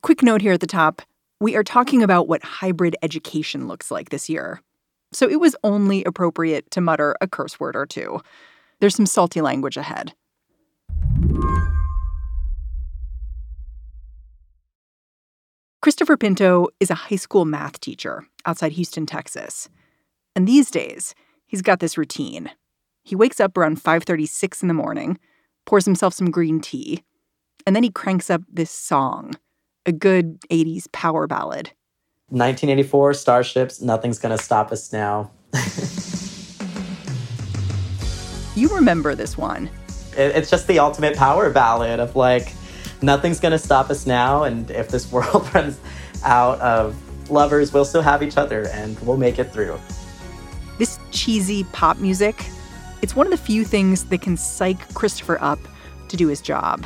Quick note here at the top we are talking about what hybrid education looks like this year. So it was only appropriate to mutter a curse word or two. There's some salty language ahead. Christopher Pinto is a high school math teacher outside Houston, Texas. And these days, he's got this routine. He wakes up around 5:36 in the morning, pours himself some green tea, and then he cranks up this song, a good 80s power ballad. 1984 Starship's, nothing's to stop us now. you remember this one. It's just the ultimate power ballad of like nothing's to stop us now. And if this world runs out of lovers, we'll still have each other and we'll make it through. This cheesy pop music, it's one of the few things that can psych Christopher up to do his job.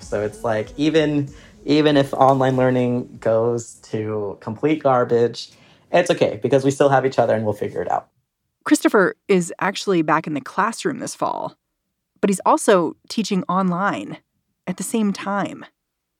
So it's like even even if online learning goes to complete garbage, it's okay because we still have each other and we'll figure it out. Christopher is actually back in the classroom this fall, but he's also teaching online at the same time.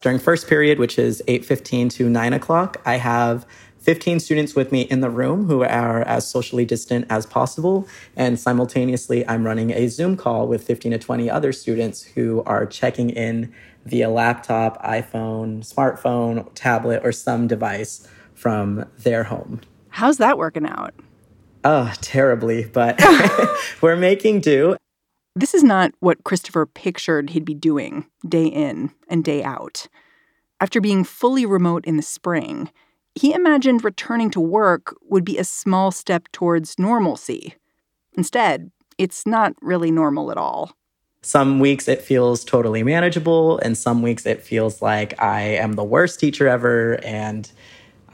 During first period, which is 8.15 to 9 o'clock, I have 15 students with me in the room who are as socially distant as possible. And simultaneously, I'm running a Zoom call with 15 to 20 other students who are checking in via laptop, iPhone, smartphone, tablet, or some device from their home. How's that working out? Oh, terribly, but we're making do. This is not what Christopher pictured he'd be doing day in and day out. After being fully remote in the spring, he imagined returning to work would be a small step towards normalcy. Instead, it's not really normal at all. Some weeks it feels totally manageable, and some weeks it feels like I am the worst teacher ever, and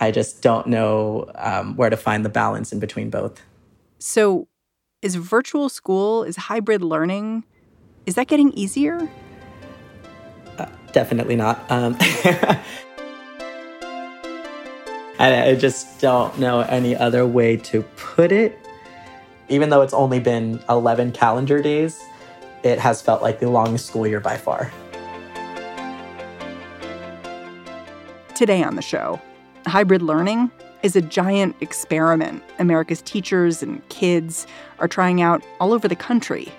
I just don't know um, where to find the balance in between both. So, is virtual school, is hybrid learning, is that getting easier? Uh, definitely not. Um, I, I just don't know any other way to put it. Even though it's only been 11 calendar days, it has felt like the longest school year by far. Today on the show, hybrid learning is a giant experiment America's teachers and kids are trying out all over the country.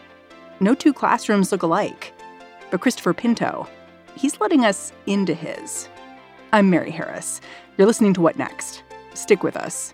No two classrooms look alike. But Christopher Pinto, he's letting us into his. I'm Mary Harris. You're listening to What Next? Stick with us.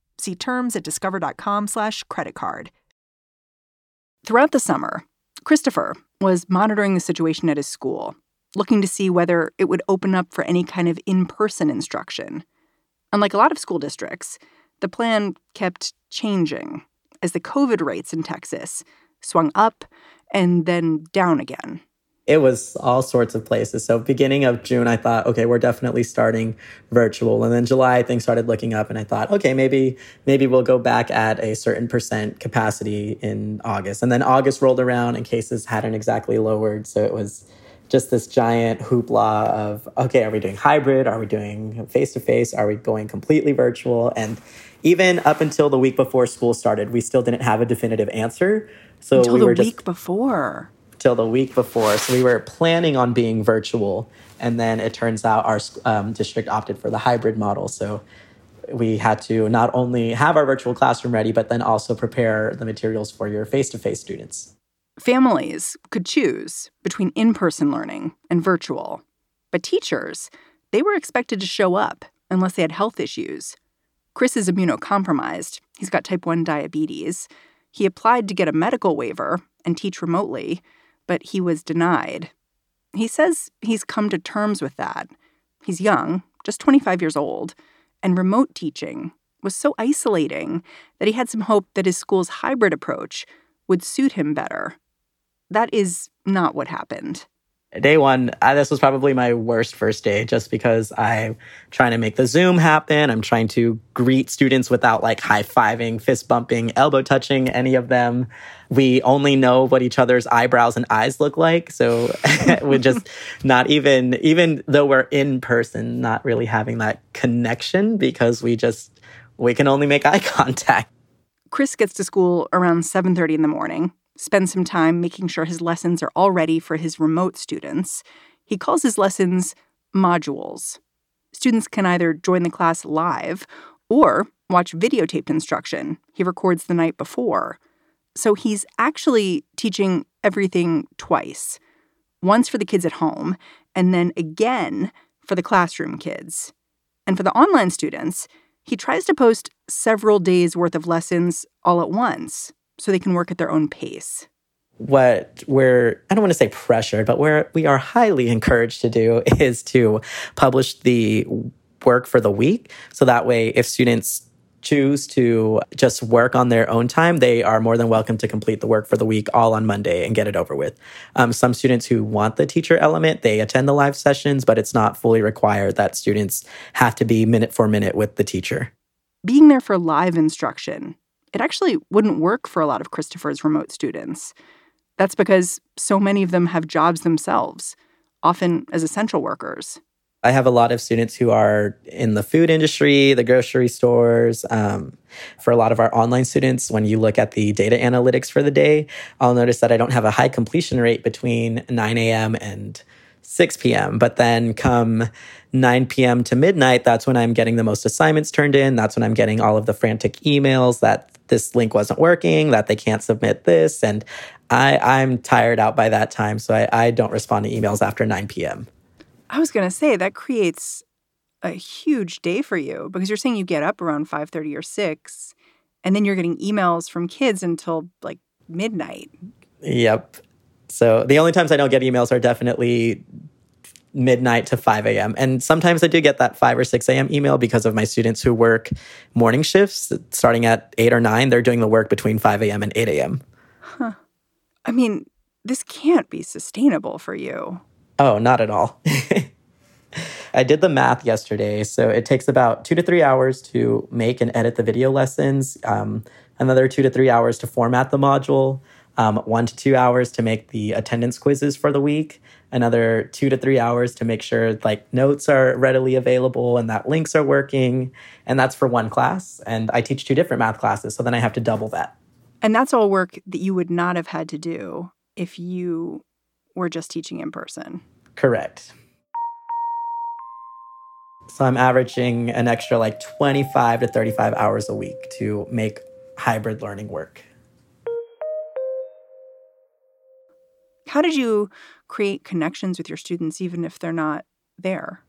See terms at discover.com slash credit card. Throughout the summer, Christopher was monitoring the situation at his school, looking to see whether it would open up for any kind of in person instruction. Unlike a lot of school districts, the plan kept changing as the COVID rates in Texas swung up and then down again it was all sorts of places. So beginning of June, I thought, okay, we're definitely starting virtual. And then July, things started looking up, and I thought, okay, maybe maybe we'll go back at a certain percent capacity in August. And then August rolled around, and cases hadn't exactly lowered, so it was just this giant hoopla of okay, are we doing hybrid? Are we doing face to face? Are we going completely virtual? And even up until the week before school started, we still didn't have a definitive answer. So until we the were week before till the week before. So we were planning on being virtual. And then it turns out our um, district opted for the hybrid model. So we had to not only have our virtual classroom ready, but then also prepare the materials for your face to face students. Families could choose between in person learning and virtual, but teachers, they were expected to show up unless they had health issues. Chris is immunocompromised. He's got type 1 diabetes. He applied to get a medical waiver and teach remotely, but he was denied. He says he's come to terms with that. He's young, just 25 years old, and remote teaching was so isolating that he had some hope that his school's hybrid approach would suit him better. That is not what happened day one, I, this was probably my worst first day just because I'm trying to make the Zoom happen. I'm trying to greet students without like high fiving, fist bumping, elbow touching any of them. We only know what each other's eyebrows and eyes look like. So we're just not even, even though we're in person, not really having that connection because we just, we can only make eye contact. Chris gets to school around 7:30 in the morning spend some time making sure his lessons are all ready for his remote students. He calls his lessons modules. Students can either join the class live or watch videotaped instruction he records the night before. So he's actually teaching everything twice once for the kids at home, and then again for the classroom kids. And for the online students, he tries to post several days worth of lessons all at once so they can work at their own pace? What we're, I don't want to say pressured, but where we are highly encouraged to do is to publish the work for the week. So that way, if students choose to just work on their own time, they are more than welcome to complete the work for the week all on Monday and get it over with. Um, some students who want the teacher element, they attend the live sessions, but it's not fully required that students have to be minute for minute with the teacher. Being there for live instruction it actually wouldn't work for a lot of Christopher's remote students. That's because so many of them have jobs themselves, often as essential workers. I have a lot of students who are in the food industry, the grocery stores. Um, for a lot of our online students, when you look at the data analytics for the day, I'll notice that I don't have a high completion rate between 9 a.m. and 6 p.m. But then come 9 p.m. to midnight, that's when I'm getting the most assignments turned in. That's when I'm getting all of the frantic emails that this link wasn't working, that they can't submit this. And I, I'm tired out by that time. So I, I don't respond to emails after 9 p.m. I was going to say that creates a huge day for you because you're saying you get up around 5:30 or 6 and then you're getting emails from kids until like midnight. Yep. So the only times I don't get emails are definitely midnight to 5 a.m. And sometimes I do get that 5 or 6 a.m. email because of my students who work morning shifts starting at 8 or 9. They're doing the work between 5 a.m. and 8 a.m. Huh. I mean, this can't be sustainable for you. Oh, not at all. I did the math yesterday. So it takes about two to three hours to make and edit the video lessons, um, another two to three hours to format the module, um, one to two hours to make the attendance quizzes for the week, another two to three hours to make sure like notes are readily available and that links are working. And that's for one class. And I teach two different math classes. So then I have to double that. And that's all work that you would not have had to do if you were just teaching in person. Correct. So I'm averaging an extra like 25 to 35 hours a week to make hybrid learning work. How did you create connections with your students, even if they're not there?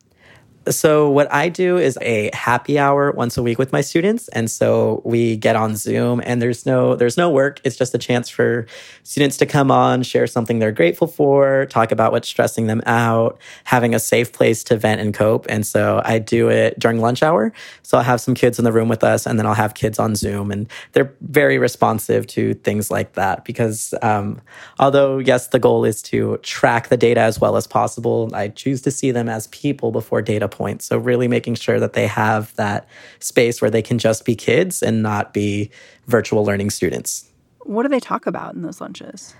So, what I do is a happy hour once a week with my students. And so we get on Zoom and there's no there's no work. It's just a chance for students to come on, share something they're grateful for, talk about what's stressing them out, having a safe place to vent and cope. And so I do it during lunch hour. So I'll have some kids in the room with us and then I'll have kids on Zoom. And they're very responsive to things like that because um, although, yes, the goal is to track the data as well as possible, I choose to see them as people before data point. So, really making sure that they have that space where they can just be kids and not be virtual learning students. What do they talk about in those lunches?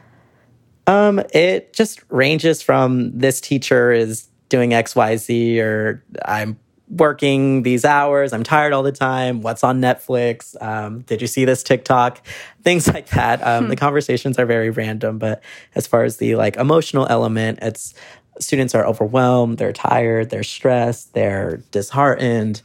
Um, it just ranges from this teacher is doing XYZ or I'm working these hours. I'm tired all the time. What's on Netflix? Um, did you see this TikTok? Things like that. Um, hmm. The conversations are very random, but as far as the like emotional element, it's students are overwhelmed, they're tired, they're stressed, they're disheartened.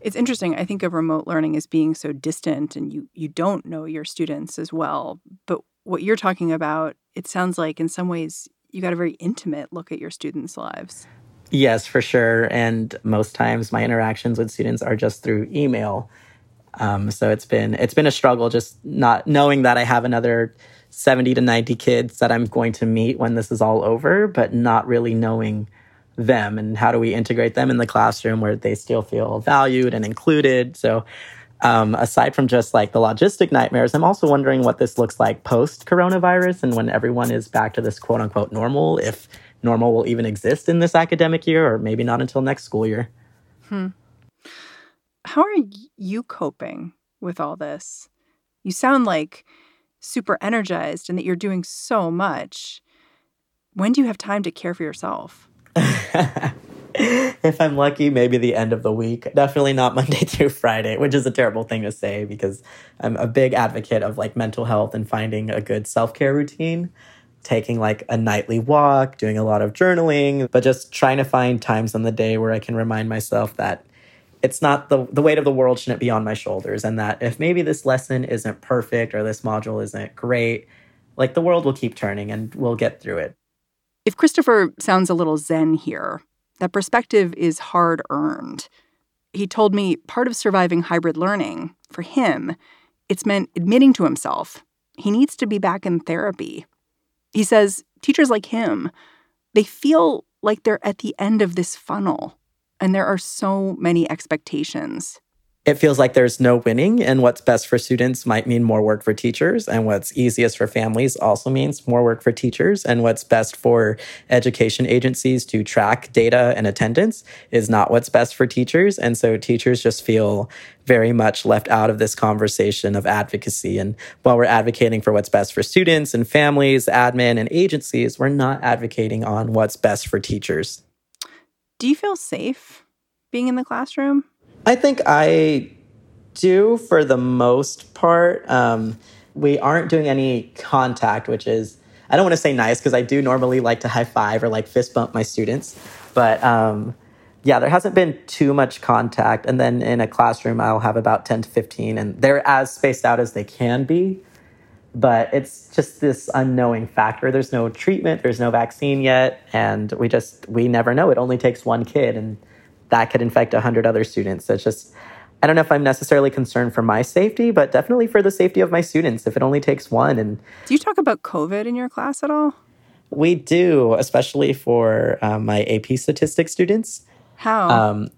It's interesting. I think of remote learning as being so distant and you you don't know your students as well. But what you're talking about, it sounds like in some ways you got a very intimate look at your students' lives. Yes, for sure. And most times my interactions with students are just through email. Um, so it's been it's been a struggle just not knowing that I have another 70 to 90 kids that I'm going to meet when this is all over, but not really knowing them and how do we integrate them in the classroom where they still feel valued and included. So um, aside from just like the logistic nightmares, I'm also wondering what this looks like post coronavirus and when everyone is back to this quote unquote normal, if normal will even exist in this academic year or maybe not until next school year. Hmm. How are you coping with all this? You sound like super energized and that you're doing so much. When do you have time to care for yourself? if I'm lucky, maybe the end of the week. Definitely not Monday through Friday, which is a terrible thing to say because I'm a big advocate of like mental health and finding a good self care routine. Taking like a nightly walk, doing a lot of journaling, but just trying to find times on the day where I can remind myself that it's not the the weight of the world shouldn't be on my shoulders and that if maybe this lesson isn't perfect or this module isn't great like the world will keep turning and we'll get through it. If christopher sounds a little zen here that perspective is hard earned. He told me part of surviving hybrid learning for him it's meant admitting to himself he needs to be back in therapy. He says teachers like him they feel like they're at the end of this funnel and there are so many expectations. It feels like there's no winning, and what's best for students might mean more work for teachers, and what's easiest for families also means more work for teachers, and what's best for education agencies to track data and attendance is not what's best for teachers. And so teachers just feel very much left out of this conversation of advocacy. And while we're advocating for what's best for students and families, admin, and agencies, we're not advocating on what's best for teachers. Do you feel safe being in the classroom? I think I do for the most part. Um, we aren't doing any contact, which is, I don't want to say nice because I do normally like to high five or like fist bump my students. But um, yeah, there hasn't been too much contact. And then in a classroom, I'll have about 10 to 15, and they're as spaced out as they can be but it's just this unknowing factor. There's no treatment there's no vaccine yet and we just we never know. It only takes one kid and that could infect a 100 other students. So it's just i don't know if i'm necessarily concerned for my safety but definitely for the safety of my students. If it only takes one and do you talk about covid in your class at all? We do especially for um, my ap statistics students. How? Um,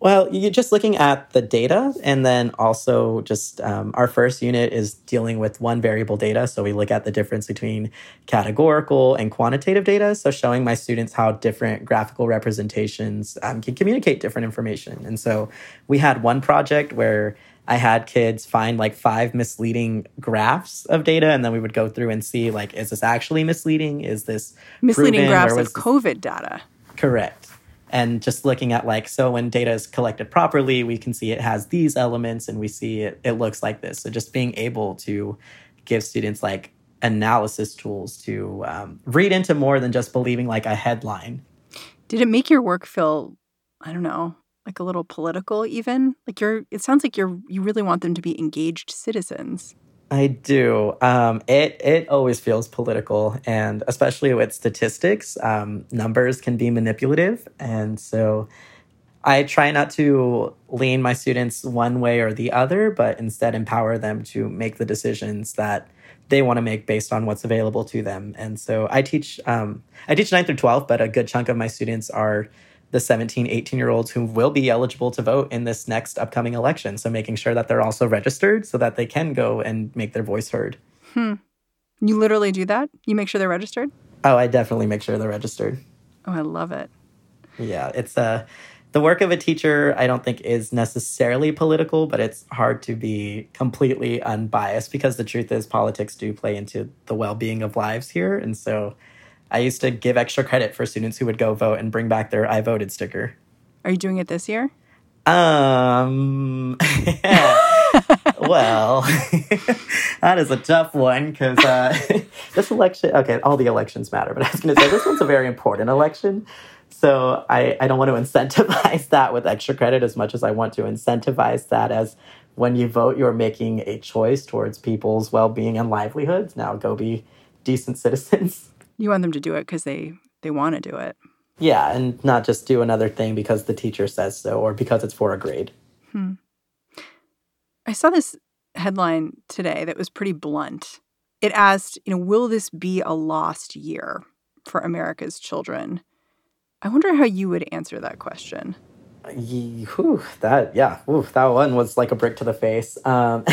well, you're just looking at the data, and then also just um, our first unit is dealing with one variable data. So we look at the difference between categorical and quantitative data. So showing my students how different graphical representations um, can communicate different information. And so we had one project where I had kids find like five misleading graphs of data, and then we would go through and see like, is this actually misleading? Is this misleading graphs of COVID data? Correct and just looking at like so when data is collected properly we can see it has these elements and we see it it looks like this. So just being able to give students like analysis tools to um, read into more than just believing like a headline. Did it make your work feel i don't know like a little political even? Like you're it sounds like you're you really want them to be engaged citizens I do. Um, it it always feels political, and especially with statistics, um, numbers can be manipulative, and so I try not to lean my students one way or the other, but instead empower them to make the decisions that they want to make based on what's available to them. And so I teach um, I teach 9 through 12, but a good chunk of my students are the 17, 18 year olds who will be eligible to vote in this next upcoming election. So making sure that they're also registered so that they can go and make their voice heard. Hmm. You literally do that? You make sure they're registered? Oh, I definitely make sure they're registered. Oh, I love it. Yeah, it's uh the work of a teacher I don't think is necessarily political, but it's hard to be completely unbiased because the truth is politics do play into the well-being of lives here and so I used to give extra credit for students who would go vote and bring back their I voted sticker. Are you doing it this year? Um, well, that is a tough one because uh, this election, okay, all the elections matter, but I was going to say this one's a very important election. So I, I don't want to incentivize that with extra credit as much as I want to incentivize that as when you vote, you're making a choice towards people's well being and livelihoods. Now go be decent citizens. You want them to do it because they, they want to do it. Yeah, and not just do another thing because the teacher says so or because it's for a grade. Hmm. I saw this headline today that was pretty blunt. It asked, you know, will this be a lost year for America's children? I wonder how you would answer that question. Whew, that yeah, whew, that one was like a brick to the face. Um,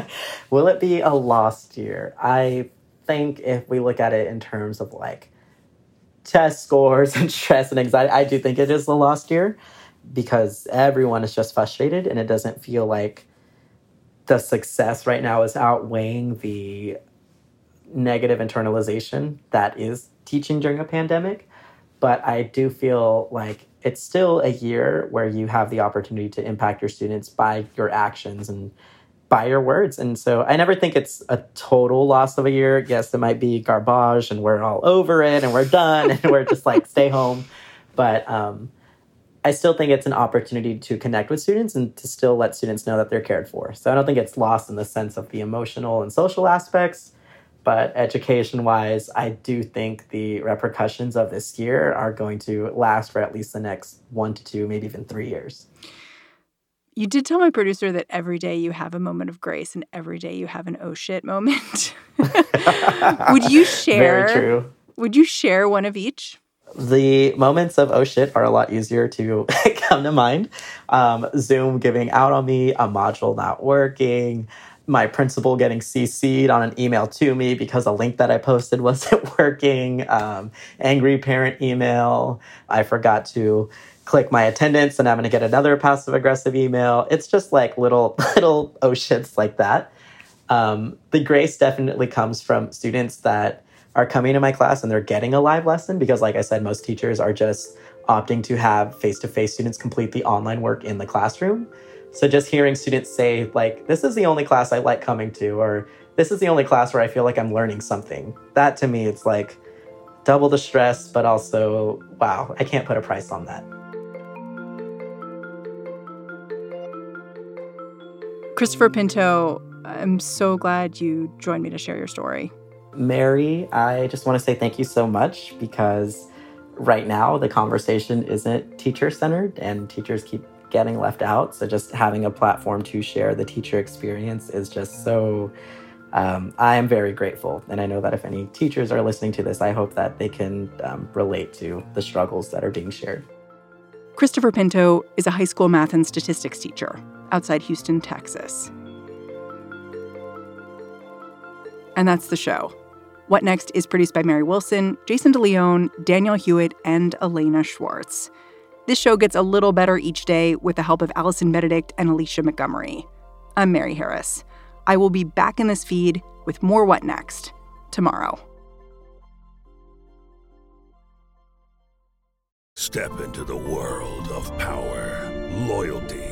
will it be a lost year? I think if we look at it in terms of like test scores and stress and anxiety, I do think it is a lost year because everyone is just frustrated and it doesn't feel like the success right now is outweighing the negative internalization that is teaching during a pandemic. But I do feel like it's still a year where you have the opportunity to impact your students by your actions and by your words. And so I never think it's a total loss of a year. Yes, it might be garbage and we're all over it and we're done and we're just like stay home. But um, I still think it's an opportunity to connect with students and to still let students know that they're cared for. So I don't think it's lost in the sense of the emotional and social aspects. But education wise, I do think the repercussions of this year are going to last for at least the next one to two, maybe even three years. You did tell my producer that every day you have a moment of grace and every day you have an oh shit moment. would you share? Very true. Would you share one of each? The moments of oh shit are a lot easier to come to mind. Um, Zoom giving out on me, a module not working, my principal getting CC'd on an email to me because a link that I posted wasn't working, um, angry parent email. I forgot to click my attendance and I'm going to get another passive aggressive email. It's just like little, little oh shits like that. Um, the grace definitely comes from students that are coming to my class and they're getting a live lesson because, like I said, most teachers are just opting to have face to face students complete the online work in the classroom. So just hearing students say, like, this is the only class I like coming to, or this is the only class where I feel like I'm learning something, that to me, it's like double the stress, but also, wow, I can't put a price on that. Christopher Pinto, I'm so glad you joined me to share your story. Mary, I just want to say thank you so much because right now the conversation isn't teacher centered and teachers keep getting left out. So just having a platform to share the teacher experience is just so. Um, I am very grateful, and I know that if any teachers are listening to this, I hope that they can um, relate to the struggles that are being shared. Christopher Pinto is a high school math and statistics teacher outside Houston, Texas. And that's the show. What Next is produced by Mary Wilson, Jason DeLeon, Danielle Hewitt, and Elena Schwartz. This show gets a little better each day with the help of Allison Benedict and Alicia Montgomery. I'm Mary Harris. I will be back in this feed with more What Next tomorrow. Step into the world of power, loyalty,